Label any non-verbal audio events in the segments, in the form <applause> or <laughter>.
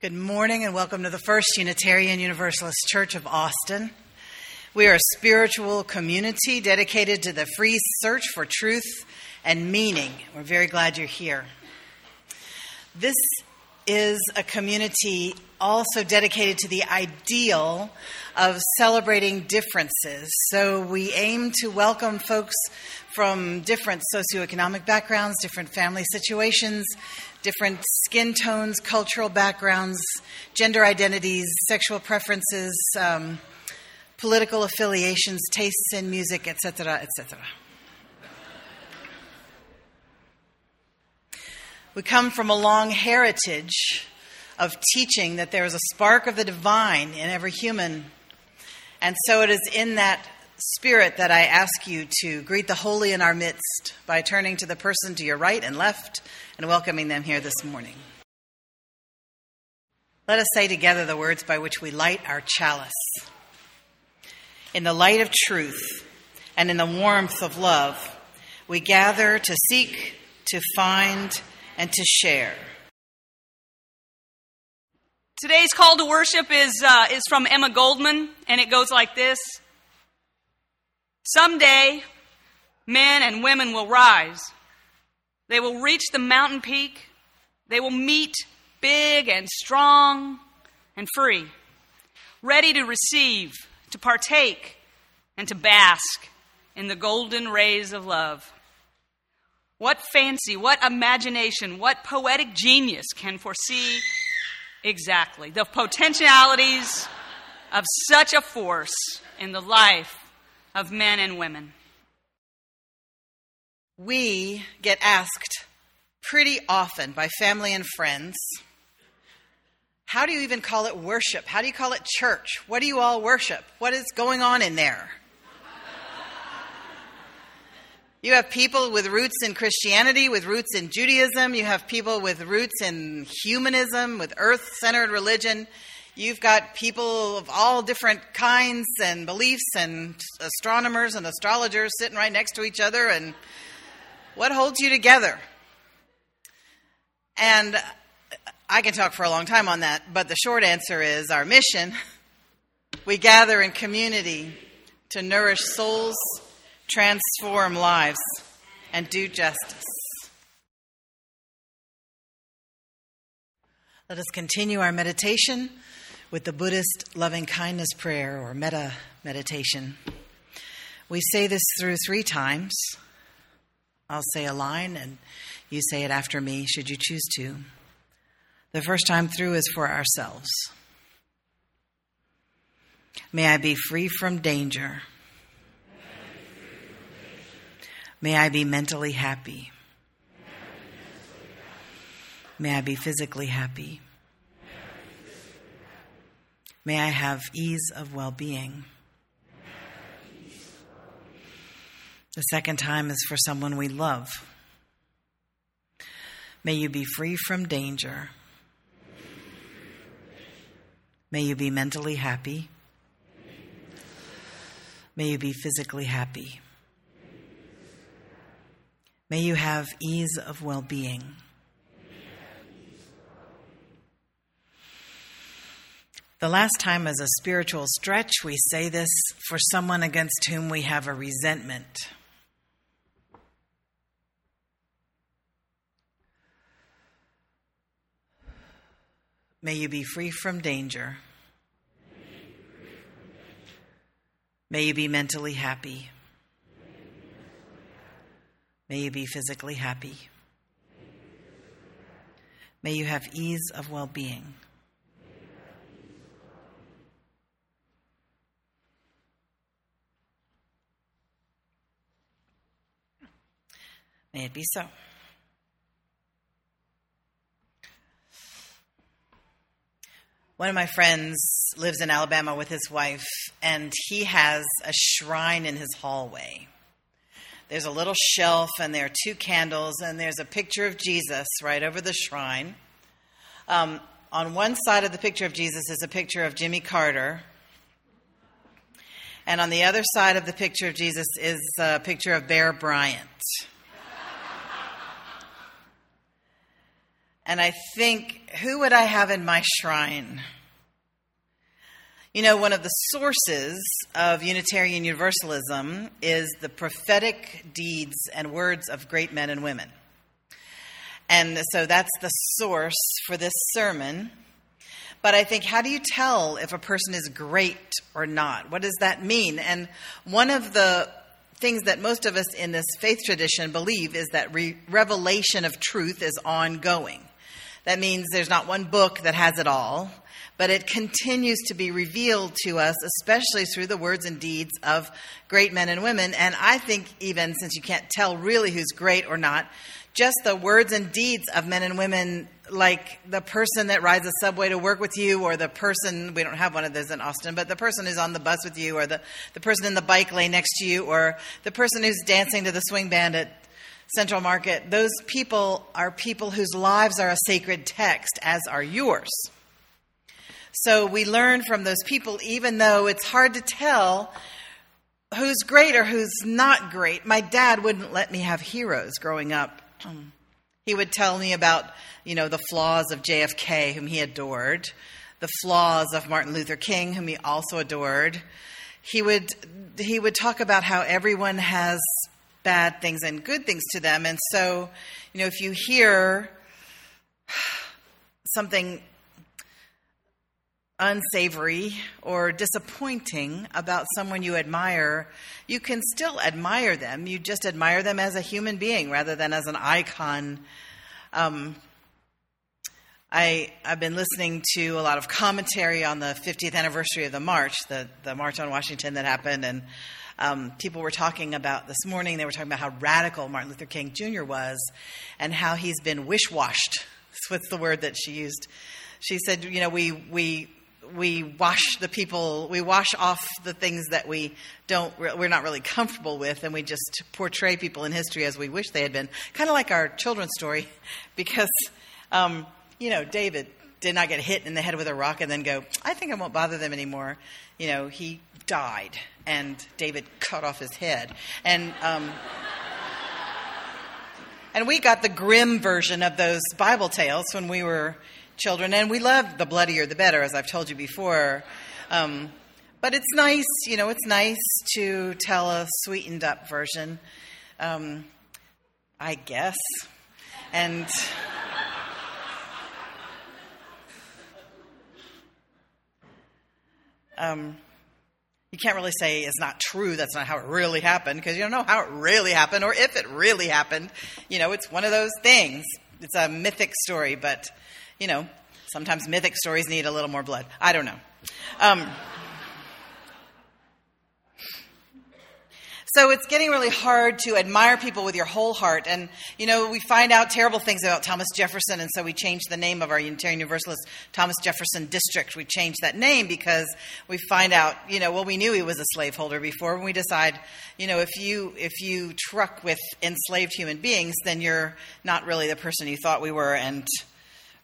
Good morning and welcome to the First Unitarian Universalist Church of Austin. We are a spiritual community dedicated to the free search for truth and meaning. We're very glad you're here. This is a community also dedicated to the ideal of celebrating differences. So we aim to welcome folks from different socioeconomic backgrounds, different family situations, different skin tones, cultural backgrounds, gender identities, sexual preferences, um, political affiliations, tastes in music, etc., etc. We come from a long heritage of teaching that there is a spark of the divine in every human. And so it is in that spirit that I ask you to greet the holy in our midst by turning to the person to your right and left and welcoming them here this morning. Let us say together the words by which we light our chalice. In the light of truth and in the warmth of love, we gather to seek, to find, and to share. Today's call to worship is, uh, is from Emma Goldman, and it goes like this Someday, men and women will rise they will reach the mountain peak. They will meet big and strong and free, ready to receive, to partake, and to bask in the golden rays of love. What fancy, what imagination, what poetic genius can foresee exactly the potentialities of such a force in the life of men and women? We get asked pretty often by family and friends how do you even call it worship? How do you call it church? What do you all worship? What is going on in there? You have people with roots in Christianity, with roots in Judaism. You have people with roots in humanism, with earth centered religion. You've got people of all different kinds and beliefs, and astronomers and astrologers sitting right next to each other, and what holds you together? And I can talk for a long time on that, but the short answer is our mission. <laughs> We gather in community to nourish souls, transform lives, and do justice. Let us continue our meditation with the Buddhist loving kindness prayer or metta meditation. We say this through three times. I'll say a line and you say it after me, should you choose to. The first time through is for ourselves. May I be free from danger. May I be mentally happy. May I be physically happy. May I have ease of well being. The second time is for someone we love. May you be free from danger. May you be mentally happy. May you be physically happy. May you have ease of well being. The last time, as a spiritual stretch, we say this for someone against whom we have a resentment. May you be free from danger. May you be mentally happy. May you be physically happy. May you have ease of well being. May it be so. One of my friends lives in Alabama with his wife, and he has a shrine in his hallway. There's a little shelf, and there are two candles, and there's a picture of Jesus right over the shrine. Um, on one side of the picture of Jesus is a picture of Jimmy Carter, and on the other side of the picture of Jesus is a picture of Bear Bryant. and I think, who would I have in my shrine? You know, one of the sources of Unitarian Universalism is the prophetic deeds and words of great men and women. And so that's the source for this sermon. But I think, how do you tell if a person is great or not? What does that mean? And one of the things that most of us in this faith tradition believe is that re- revelation of truth is ongoing. That means there's not one book that has it all, but it continues to be revealed to us, especially through the words and deeds of great men and women. And I think, even since you can't tell really who's great or not, just the words and deeds of men and women, like the person that rides the subway to work with you, or the person, we don't have one of those in Austin, but the person who's on the bus with you, or the, the person in the bike lane next to you, or the person who's dancing to the swing band at Central Market, those people are people whose lives are a sacred text, as are yours. So we learn from those people, even though it's hard to tell who's great or who's not great. My dad wouldn't let me have heroes growing up. He would tell me about, you know, the flaws of JFK, whom he adored, the flaws of Martin Luther King, whom he also adored. He would he would talk about how everyone has bad things and good things to them. And so, you know, if you hear something unsavory or disappointing about someone you admire, you can still admire them. You just admire them as a human being rather than as an icon. Um, I, I've been listening to a lot of commentary on the 50th anniversary of the march, the, the March on Washington that happened, and um, people were talking about this morning, they were talking about how radical Martin Luther King Jr. was and how he's been wish washed. That's the word that she used. She said, you know, we, we we wash the people, we wash off the things that we don't, we're not really comfortable with, and we just portray people in history as we wish they had been. Kind of like our children's story, <laughs> because, um, you know, David did not get hit in the head with a rock and then go, I think I won't bother them anymore. You know, he died, and David cut off his head. And, um, <laughs> and we got the grim version of those Bible tales when we were children, and we love the bloodier the better, as I've told you before. Um, but it's nice, you know, it's nice to tell a sweetened up version, um, I guess. And. <laughs> Um, you can't really say it's not true, that's not how it really happened, because you don't know how it really happened or if it really happened. You know, it's one of those things. It's a mythic story, but you know, sometimes mythic stories need a little more blood. I don't know. Um, so it's getting really hard to admire people with your whole heart. And, you know, we find out terrible things about Thomas Jefferson, and so we changed the name of our Unitarian Universalist Thomas Jefferson District. We changed that name because we find out, you know, well, we knew he was a slaveholder before, and we decide, you know, if you if you truck with enslaved human beings, then you're not really the person you thought we were, and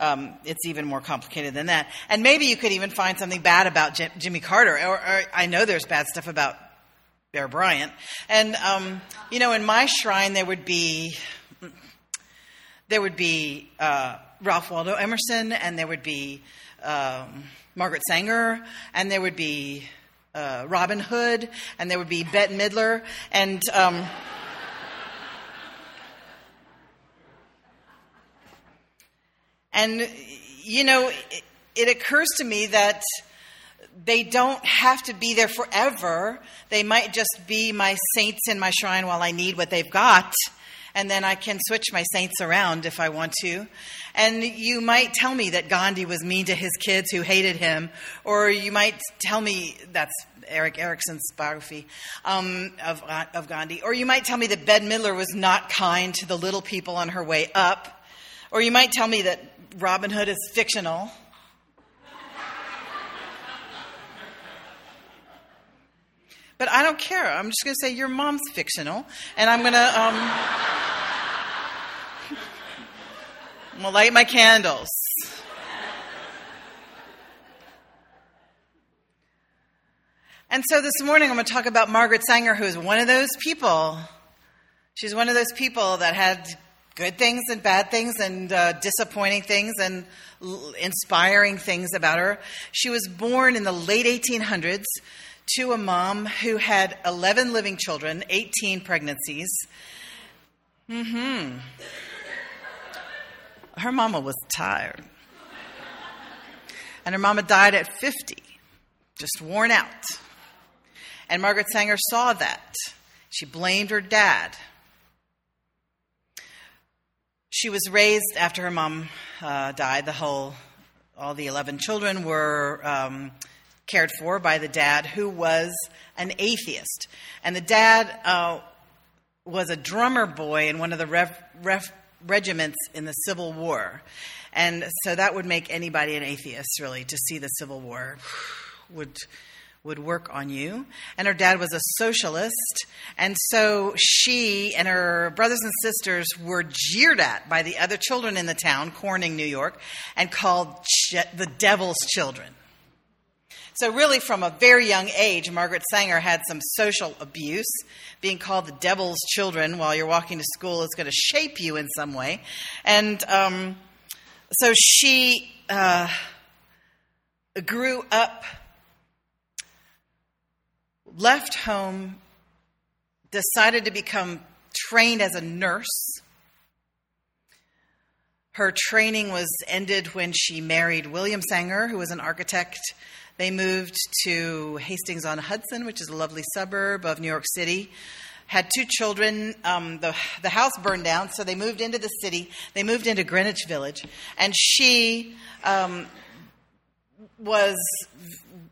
um, it's even more complicated than that. And maybe you could even find something bad about Jimmy Carter. Or, or, I know there's bad stuff about Bear Bryant. And um, you know, in my shrine there would be there would be uh, Ralph Waldo Emerson, and there would be um, Margaret Sanger, and there would be uh, Robin Hood, and there would be Bette Midler, and And, you know, it, it occurs to me that they don't have to be there forever. They might just be my saints in my shrine while I need what they've got. And then I can switch my saints around if I want to. And you might tell me that Gandhi was mean to his kids who hated him. Or you might tell me that's Erik Erikson's biography um, of, of Gandhi. Or you might tell me that Bette Midler was not kind to the little people on her way up. Or you might tell me that Robin Hood is fictional. But I don't care. I'm just going to say your mom's fictional, and I'm going to um, I'm to light my candles. And so this morning I'm going to talk about Margaret Sanger, who is one of those people. She's one of those people that had good things and bad things and uh, disappointing things and l- inspiring things about her. She was born in the late 1800s to a mom who had 11 living children, 18 pregnancies. Mm-hmm. Her mama was tired. And her mama died at 50, just worn out. And Margaret Sanger saw that. She blamed her dad. She was raised after her mom uh, died. The whole, all the 11 children were um, cared for by the dad, who was an atheist. And the dad uh, was a drummer boy in one of the ref, regiments in the Civil War. And so that would make anybody an atheist, really, to see the Civil War <sighs> would would work on you. And her dad was a socialist. And so she and her brothers and sisters were jeered at by the other children in the town, Corning, New York, and called the devil's children. So, really, from a very young age, Margaret Sanger had some social abuse. Being called the devil's children while you're walking to school is going to shape you in some way. And um, so she uh, grew up left home, decided to become trained as a nurse. Her training was ended when she married William Sanger, who was an architect. They moved to Hastings on Hudson, which is a lovely suburb of New York City. Had two children. Um, the, the house burned down, so they moved into the city. They moved into Greenwich Village. And she um, was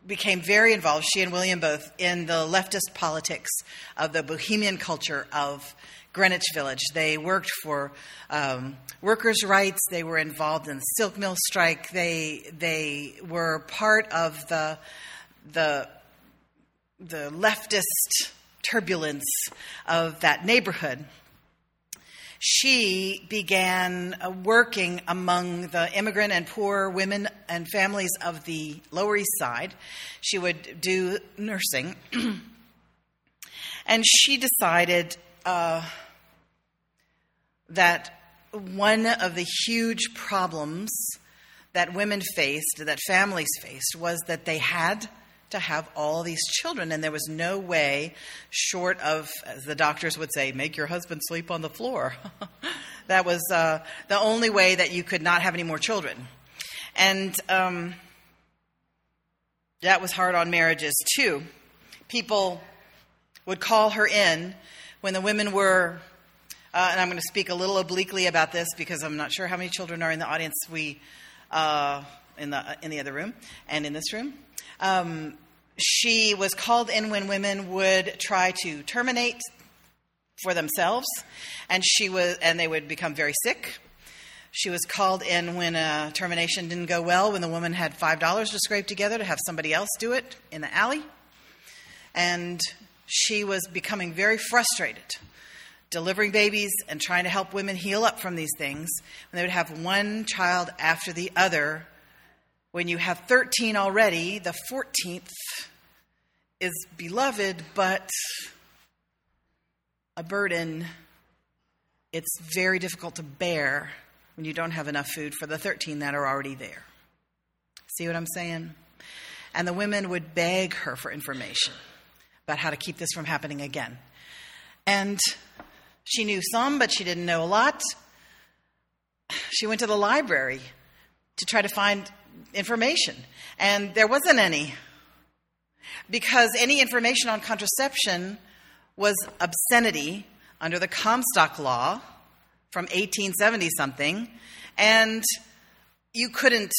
became very involved, she and William both, in the leftist politics of the bohemian culture of Greenwich Village. They worked for um, workers' rights. They were involved in the silk mill strike. They they were part of the the the leftist turbulence of that neighborhood she began uh, working among the immigrant and poor women and families of the Lower East Side. She would do nursing. <clears throat> and she decided uh, that one of the huge problems that women faced, that families faced, was that they had to have all these children, and there was no way, short of, as the doctors would say, make your husband sleep on the floor. <laughs> that was uh, the only way that you could not have any more children. And um, that was hard on marriages, too. People would call her in when the women were. Uh, and I'm going to speak a little obliquely about this because I'm not sure how many children are in the audience. We uh, in the in the other room and in this room. Um, she was called in when women would try to terminate for themselves, and she was, and they would become very sick. She was called in when a termination didn't go well, when the woman had five dollars to scrape together to have somebody else do it in the alley, and she was becoming very frustrated delivering babies and trying to help women heal up from these things. And they would have one child after the other when you have 13 already, the 14th is beloved, but a burden. It's very difficult to bear when you don't have enough food for the 13 that are already there. See what I'm saying? And the women would beg her for information about how to keep this from happening again. And she knew some, but she didn't know a lot. She went to the library to try to find information, and there wasn't any. Because any information on contraception was obscenity under the Comstock Law from 1870 something, and you couldn't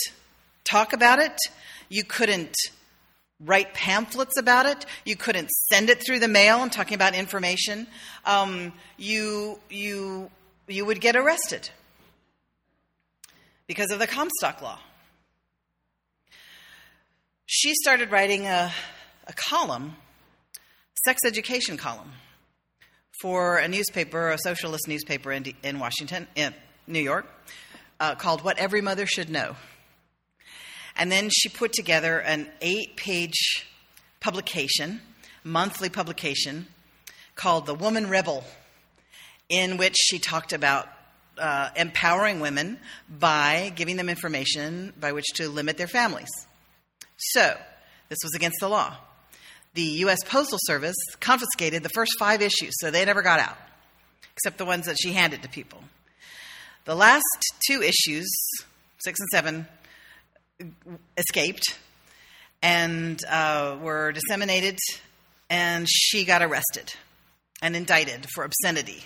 talk about it, you couldn't write pamphlets about it, you couldn't send it through the mail and talking about information. Um, you, you, you would get arrested because of the Comstock Law she started writing a, a column, sex education column, for a newspaper, a socialist newspaper in, in Washington, in New York, uh, called What Every Mother Should Know. And then she put together an eight page publication, monthly publication, called The Woman Rebel, in which she talked about uh, empowering women by giving them information by which to limit their families. So, this was against the law. The U.S. Postal Service confiscated the first five issues, so they never got out, except the ones that she handed to people. The last two issues, six and seven, escaped and uh, were disseminated, and she got arrested and indicted for obscenity.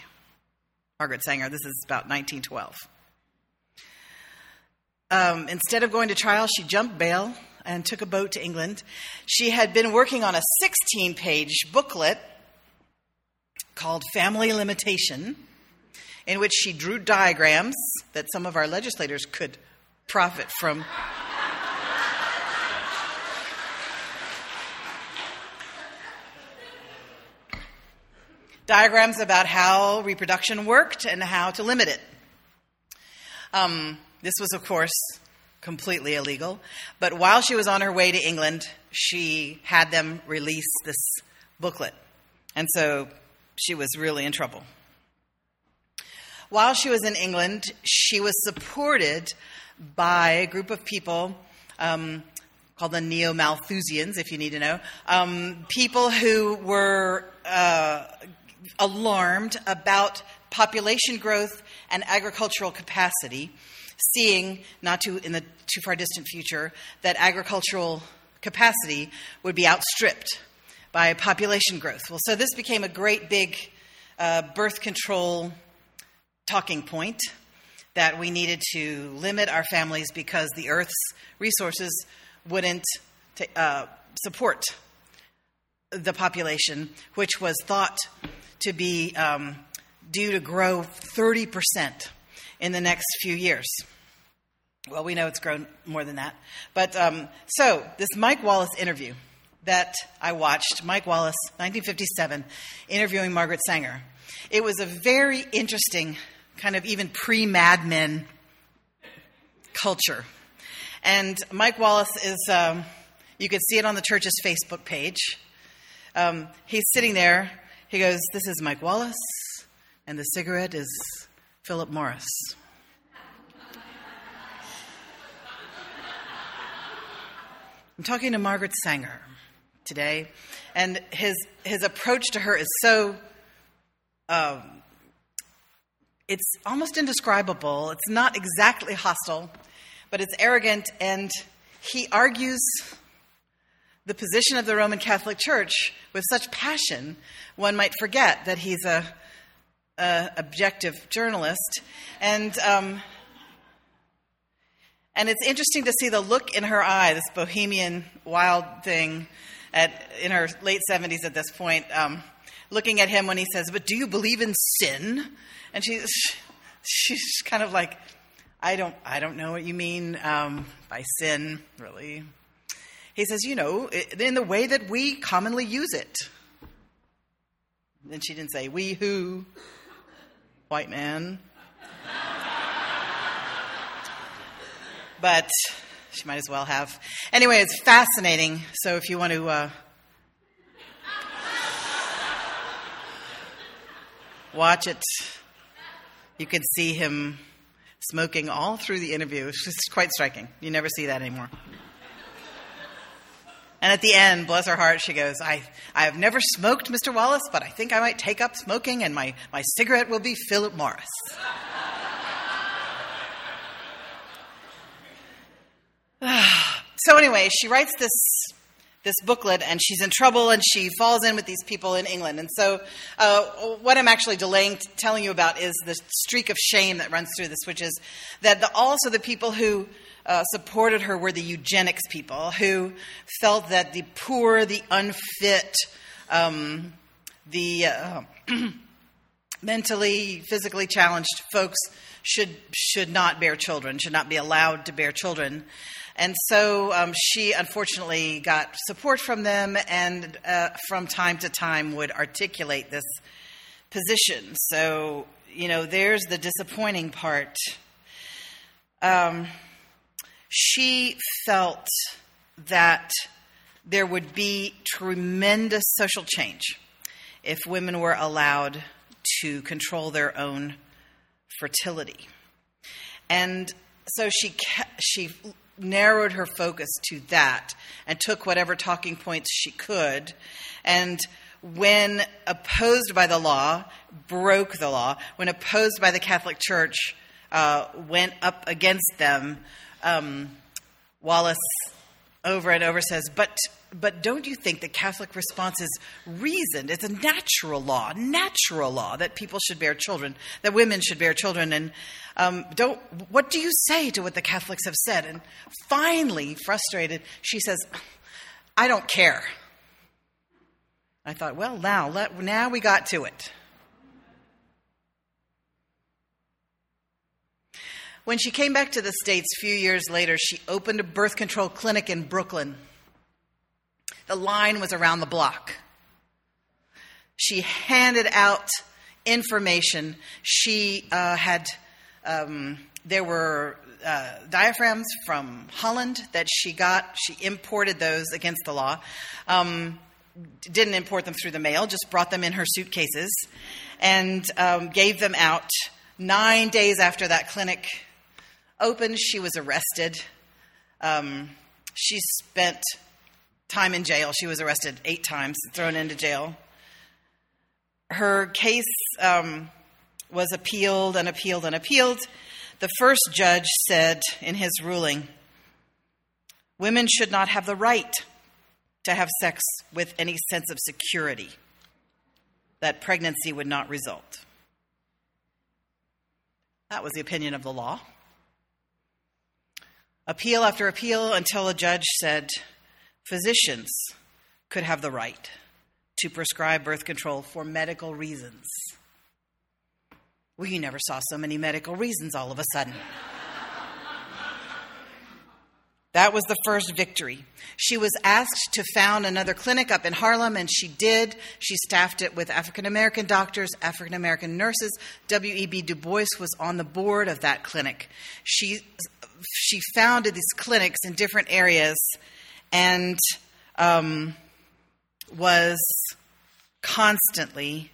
Margaret Sanger, this is about 1912. Um, instead of going to trial, she jumped bail and took a boat to England. She had been working on a 16 page booklet called Family Limitation, in which she drew diagrams that some of our legislators could profit from. diagrams about how reproduction worked and how to limit it. Um, this was, of course, completely illegal. But while she was on her way to England, she had them release this booklet. And so she was really in trouble. While she was in England, she was supported by a group of people um, called the Neo Malthusians, if you need to know. Um, people who were uh, alarmed about population growth and agricultural capacity, seeing, not too in the too far distant future, that agricultural capacity would be outstripped by population growth. Well, so this became a great big uh, birth control talking point that we needed to limit our families because the Earth's resources wouldn't t- uh, support the population, which was thought to be um, due to grow 30% in the next few years. Well, we know it's grown more than that. But um, so, this Mike Wallace interview that I watched, Mike Wallace, 1957, interviewing Margaret Sanger. It was a very interesting, kind of even pre Mad Men culture. And Mike Wallace is, um, you could see it on the church's Facebook page. Um, he's sitting there he goes, This is Mike Wallace, and the cigarette is Philip Morris. I'm talking to Margaret Sanger today, and his, his approach to her is so, um, it's almost indescribable. It's not exactly hostile, but it's arrogant, and he argues the position of the Roman Catholic Church with such passion, one might forget that he's a, a objective journalist. And um, and it's interesting to see the look in her eye, this bohemian wild thing, at in her late seventies at this point, um, looking at him when he says, "But do you believe in sin?" And she's she's kind of like, "I don't I don't know what you mean um, by sin, really." He says, you know, in the way that we commonly use it. Then she didn't say, we who, white man. but she might as well have. Anyway, it's fascinating. So if you want to. Uh, watch it, you can see him smoking all through the interview. It's just quite striking. You never see that anymore. And at the end, bless her heart, she goes, I, I have never smoked, Mr. Wallace, but I think I might take up smoking, and my, my cigarette will be Philip Morris. <sighs> so, anyway, she writes this, this booklet, and she's in trouble, and she falls in with these people in England. And so, uh, what I'm actually delaying t- telling you about is the streak of shame that runs through this, which is that the, also the people who uh, supported her were the eugenics people who felt that the poor, the unfit, um, the uh, <clears throat> mentally, physically challenged folks should should not bear children, should not be allowed to bear children. And so um, she unfortunately got support from them, and uh, from time to time would articulate this position. So you know, there's the disappointing part. Um, she felt that there would be tremendous social change if women were allowed to control their own fertility. And so she, she narrowed her focus to that and took whatever talking points she could. And when opposed by the law, broke the law. When opposed by the Catholic Church, uh, went up against them. Um, Wallace over and over says, but but don't you think the Catholic response is reasoned? It's a natural law, natural law that people should bear children, that women should bear children, and um, don't. What do you say to what the Catholics have said? And finally, frustrated, she says, "I don't care." I thought, well, now let, now we got to it. When she came back to the States a few years later, she opened a birth control clinic in Brooklyn. The line was around the block. She handed out information. She uh, had, um, there were uh, diaphragms from Holland that she got. She imported those against the law. Um, didn't import them through the mail, just brought them in her suitcases and um, gave them out. Nine days after that clinic opened, she was arrested. Um, she spent time in jail. She was arrested eight times, thrown into jail. Her case um, was appealed and appealed and appealed. The first judge said in his ruling women should not have the right to have sex with any sense of security that pregnancy would not result. That was the opinion of the law appeal after appeal until a judge said physicians could have the right to prescribe birth control for medical reasons. We never saw so many medical reasons all of a sudden. That was the first victory. She was asked to found another clinic up in Harlem, and she did. She staffed it with African American doctors, African American nurses. W.E.B. Du Bois was on the board of that clinic. She she founded these clinics in different areas and um, was constantly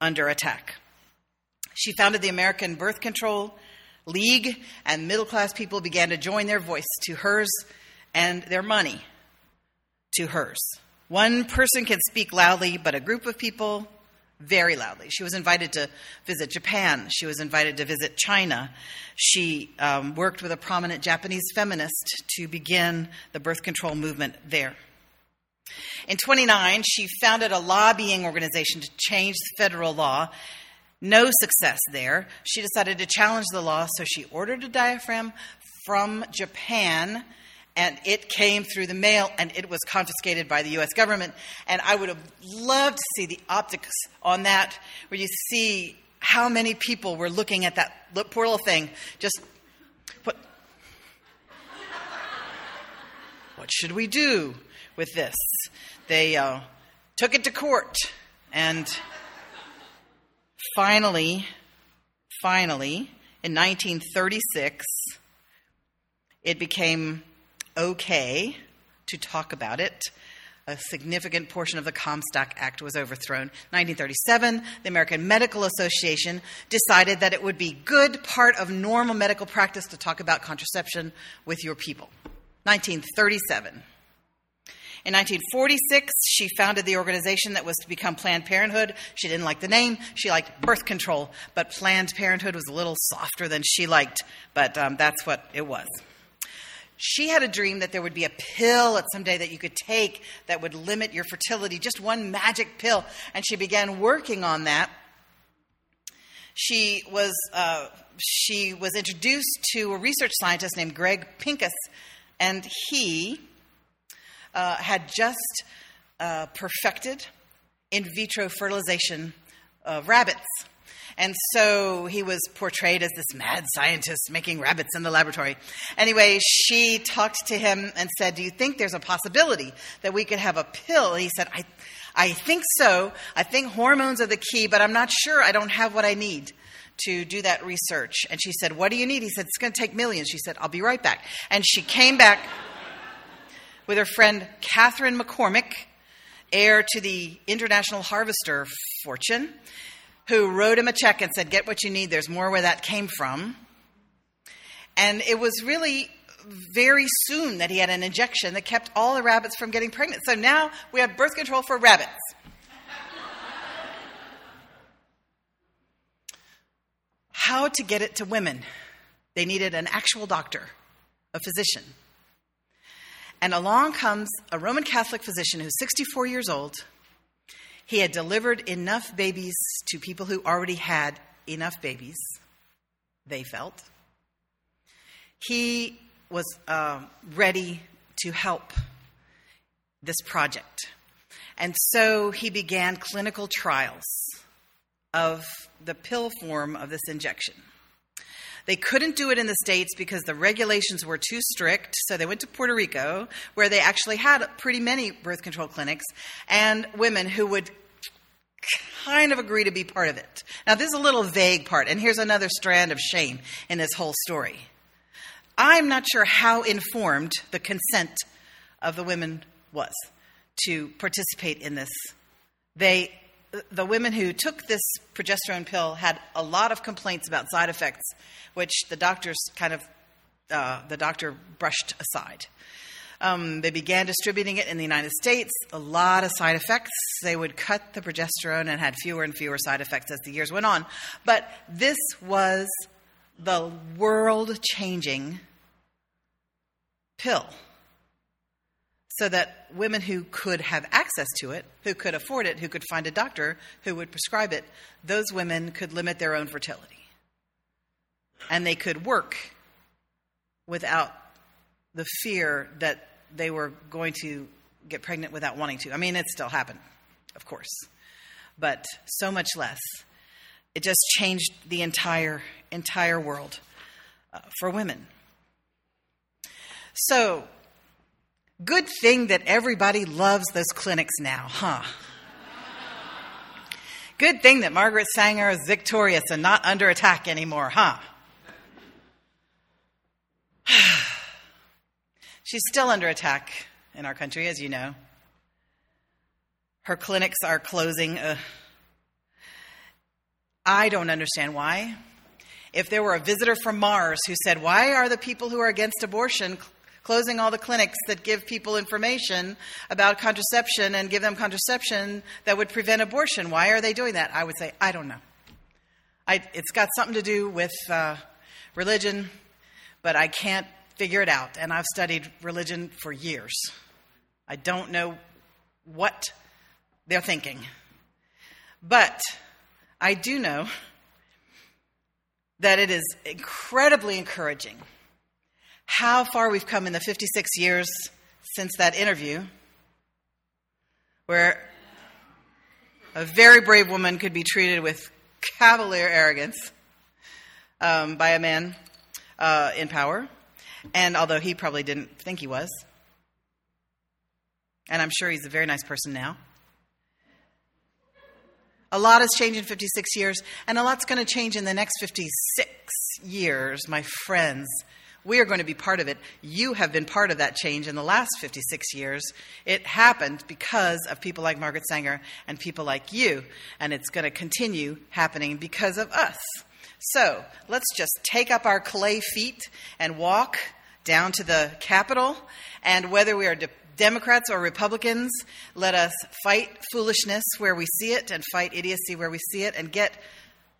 under attack. She founded the American Birth Control League, and middle class people began to join their voice to hers and their money to hers. One person can speak loudly, but a group of people very loudly. She was invited to visit Japan. She was invited to visit China. She um, worked with a prominent Japanese feminist to begin the birth control movement there. In 29, she founded a lobbying organization to change federal law. No success there. She decided to challenge the law, so she ordered a diaphragm from Japan and it came through the mail and it was confiscated by the US government. And I would have loved to see the optics on that, where you see how many people were looking at that poor little thing. Just what, what should we do with this? They uh, took it to court and finally, finally, in 1936, it became okay to talk about it. A significant portion of the Comstock Act was overthrown. 1937, the American Medical Association decided that it would be good part of normal medical practice to talk about contraception with your people. 1937. In 1946, she founded the organization that was to become Planned Parenthood. She didn't like the name. She liked birth control, but Planned Parenthood was a little softer than she liked, but um, that's what it was. She had a dream that there would be a pill at some day that you could take that would limit your fertility, just one magic pill. And she began working on that. She was, uh, she was introduced to a research scientist named Greg Pincus, and he uh, had just uh, perfected in vitro fertilization of rabbits. And so he was portrayed as this mad scientist making rabbits in the laboratory. Anyway, she talked to him and said, Do you think there's a possibility that we could have a pill? And he said, I, I think so. I think hormones are the key, but I'm not sure. I don't have what I need to do that research. And she said, What do you need? He said, It's going to take millions. She said, I'll be right back. And she came back with her friend Katharine McCormick, heir to the International Harvester fortune. who wrote him a check and said, Get what you need. There's more where that came from. And it was really very soon that he had an injection that kept all the rabbits from getting pregnant. So now we have birth control for rabbits. How to get it to women? They needed an actual doctor, a physician. And along comes a Roman Catholic physician who's 64 years old. He had delivered enough babies to people who already had enough babies, they felt. He was uh, ready to help this project. And so he began clinical trials of the pill form of this injection. They couldn't do it in the States because the regulations were too strict, so they went to Puerto Rico, where they actually had pretty many birth control clinics and women who would kind of agree to be part of it. Now, this is a little vague part, and here's another strand of shame in this whole story. I'm not sure how informed the consent of the women was to participate in this. They, the women who took this progesterone pill had a lot of complaints about side effects, which the doctors kind of, uh, the doctor brushed aside. Um, they began distributing it in the United States. A lot of side effects. They would cut the progesterone and had fewer and fewer side effects as the years went on. But this was the world changing pill so that women who could have access to it, who could afford it, who could find a doctor who would prescribe it, those women could limit their own fertility. And they could work without the fear that they were going to get pregnant without wanting to. I mean, it still happened, of course, but so much less. It just changed the entire entire world uh, for women. So, good thing that everybody loves those clinics now, huh? Good thing that Margaret Sanger is victorious and not under attack anymore, huh? <sighs> She's still under attack in our country, as you know. Her clinics are closing. Uh, I don't understand why. If there were a visitor from Mars who said, Why are the people who are against abortion closing all the clinics that give people information about contraception and give them contraception that would prevent abortion. Why are they doing that? I would say, I don't know. I, it's got something to do with uh, religion, but I can't figure it out. And I've studied religion for years. I don't know what they're thinking. But I do know that it is incredibly encouraging how far we've come in the 56 years since that interview, where a very brave woman could be treated with cavalier arrogance um, by a man uh, in power, and although he probably didn't think he was, and I'm sure he's a very nice person now. A lot has changed in 56 years, and a lot's going to change in the next 56 years, my friends. We are going to be part of it. You have been part of that change in the last 56 years. It happened because of people like Margaret Sanger and people like you, and it's going to continue happening because of us. So let's just take up our clay feet and walk down to the Capitol, and whether we are de- Democrats or Republicans, let us fight foolishness where we see it and fight idiocy where we see it, and get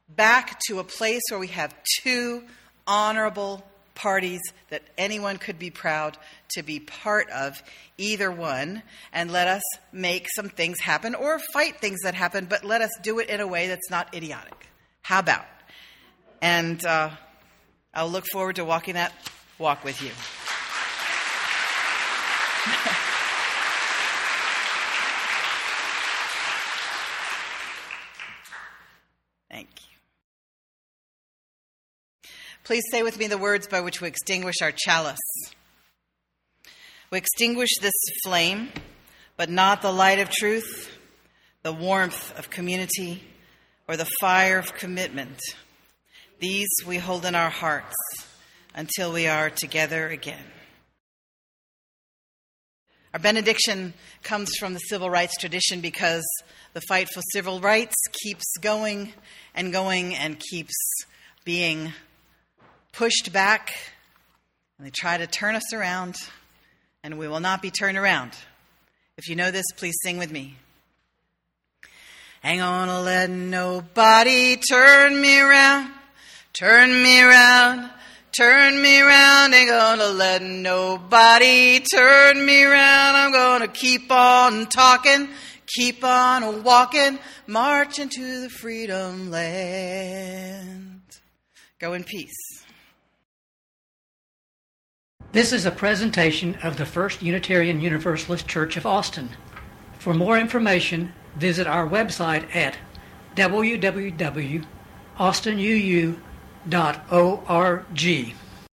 back to a place where we have two honorable parties that anyone could be proud to be part of, either one, and let us make some things happen or fight things that happen, but let us do it in a way that's not idiotic. How about? And uh, I'll look forward to walking that walk with you. Please say with me the words by which we extinguish our chalice. We extinguish this flame, but not the light of truth, the warmth of community, or the fire of commitment. These we hold in our hearts until we are together again. Our benediction comes from the civil rights tradition because the fight for civil rights keeps going and going and keeps being pushed back. And they try to turn us around, and we will not be turned around. If you know this, please sing with me. Ain't gonna let nobody turn me around, turn me around, turn me around. Ain't gonna let nobody turn me around. I'm gonna keep on talking, keep on walking, marching to the freedom land. Go in peace. This is a presentation of the First Unitarian Universalist Church of Austin. For more information, visit our website at www.austinuu.org.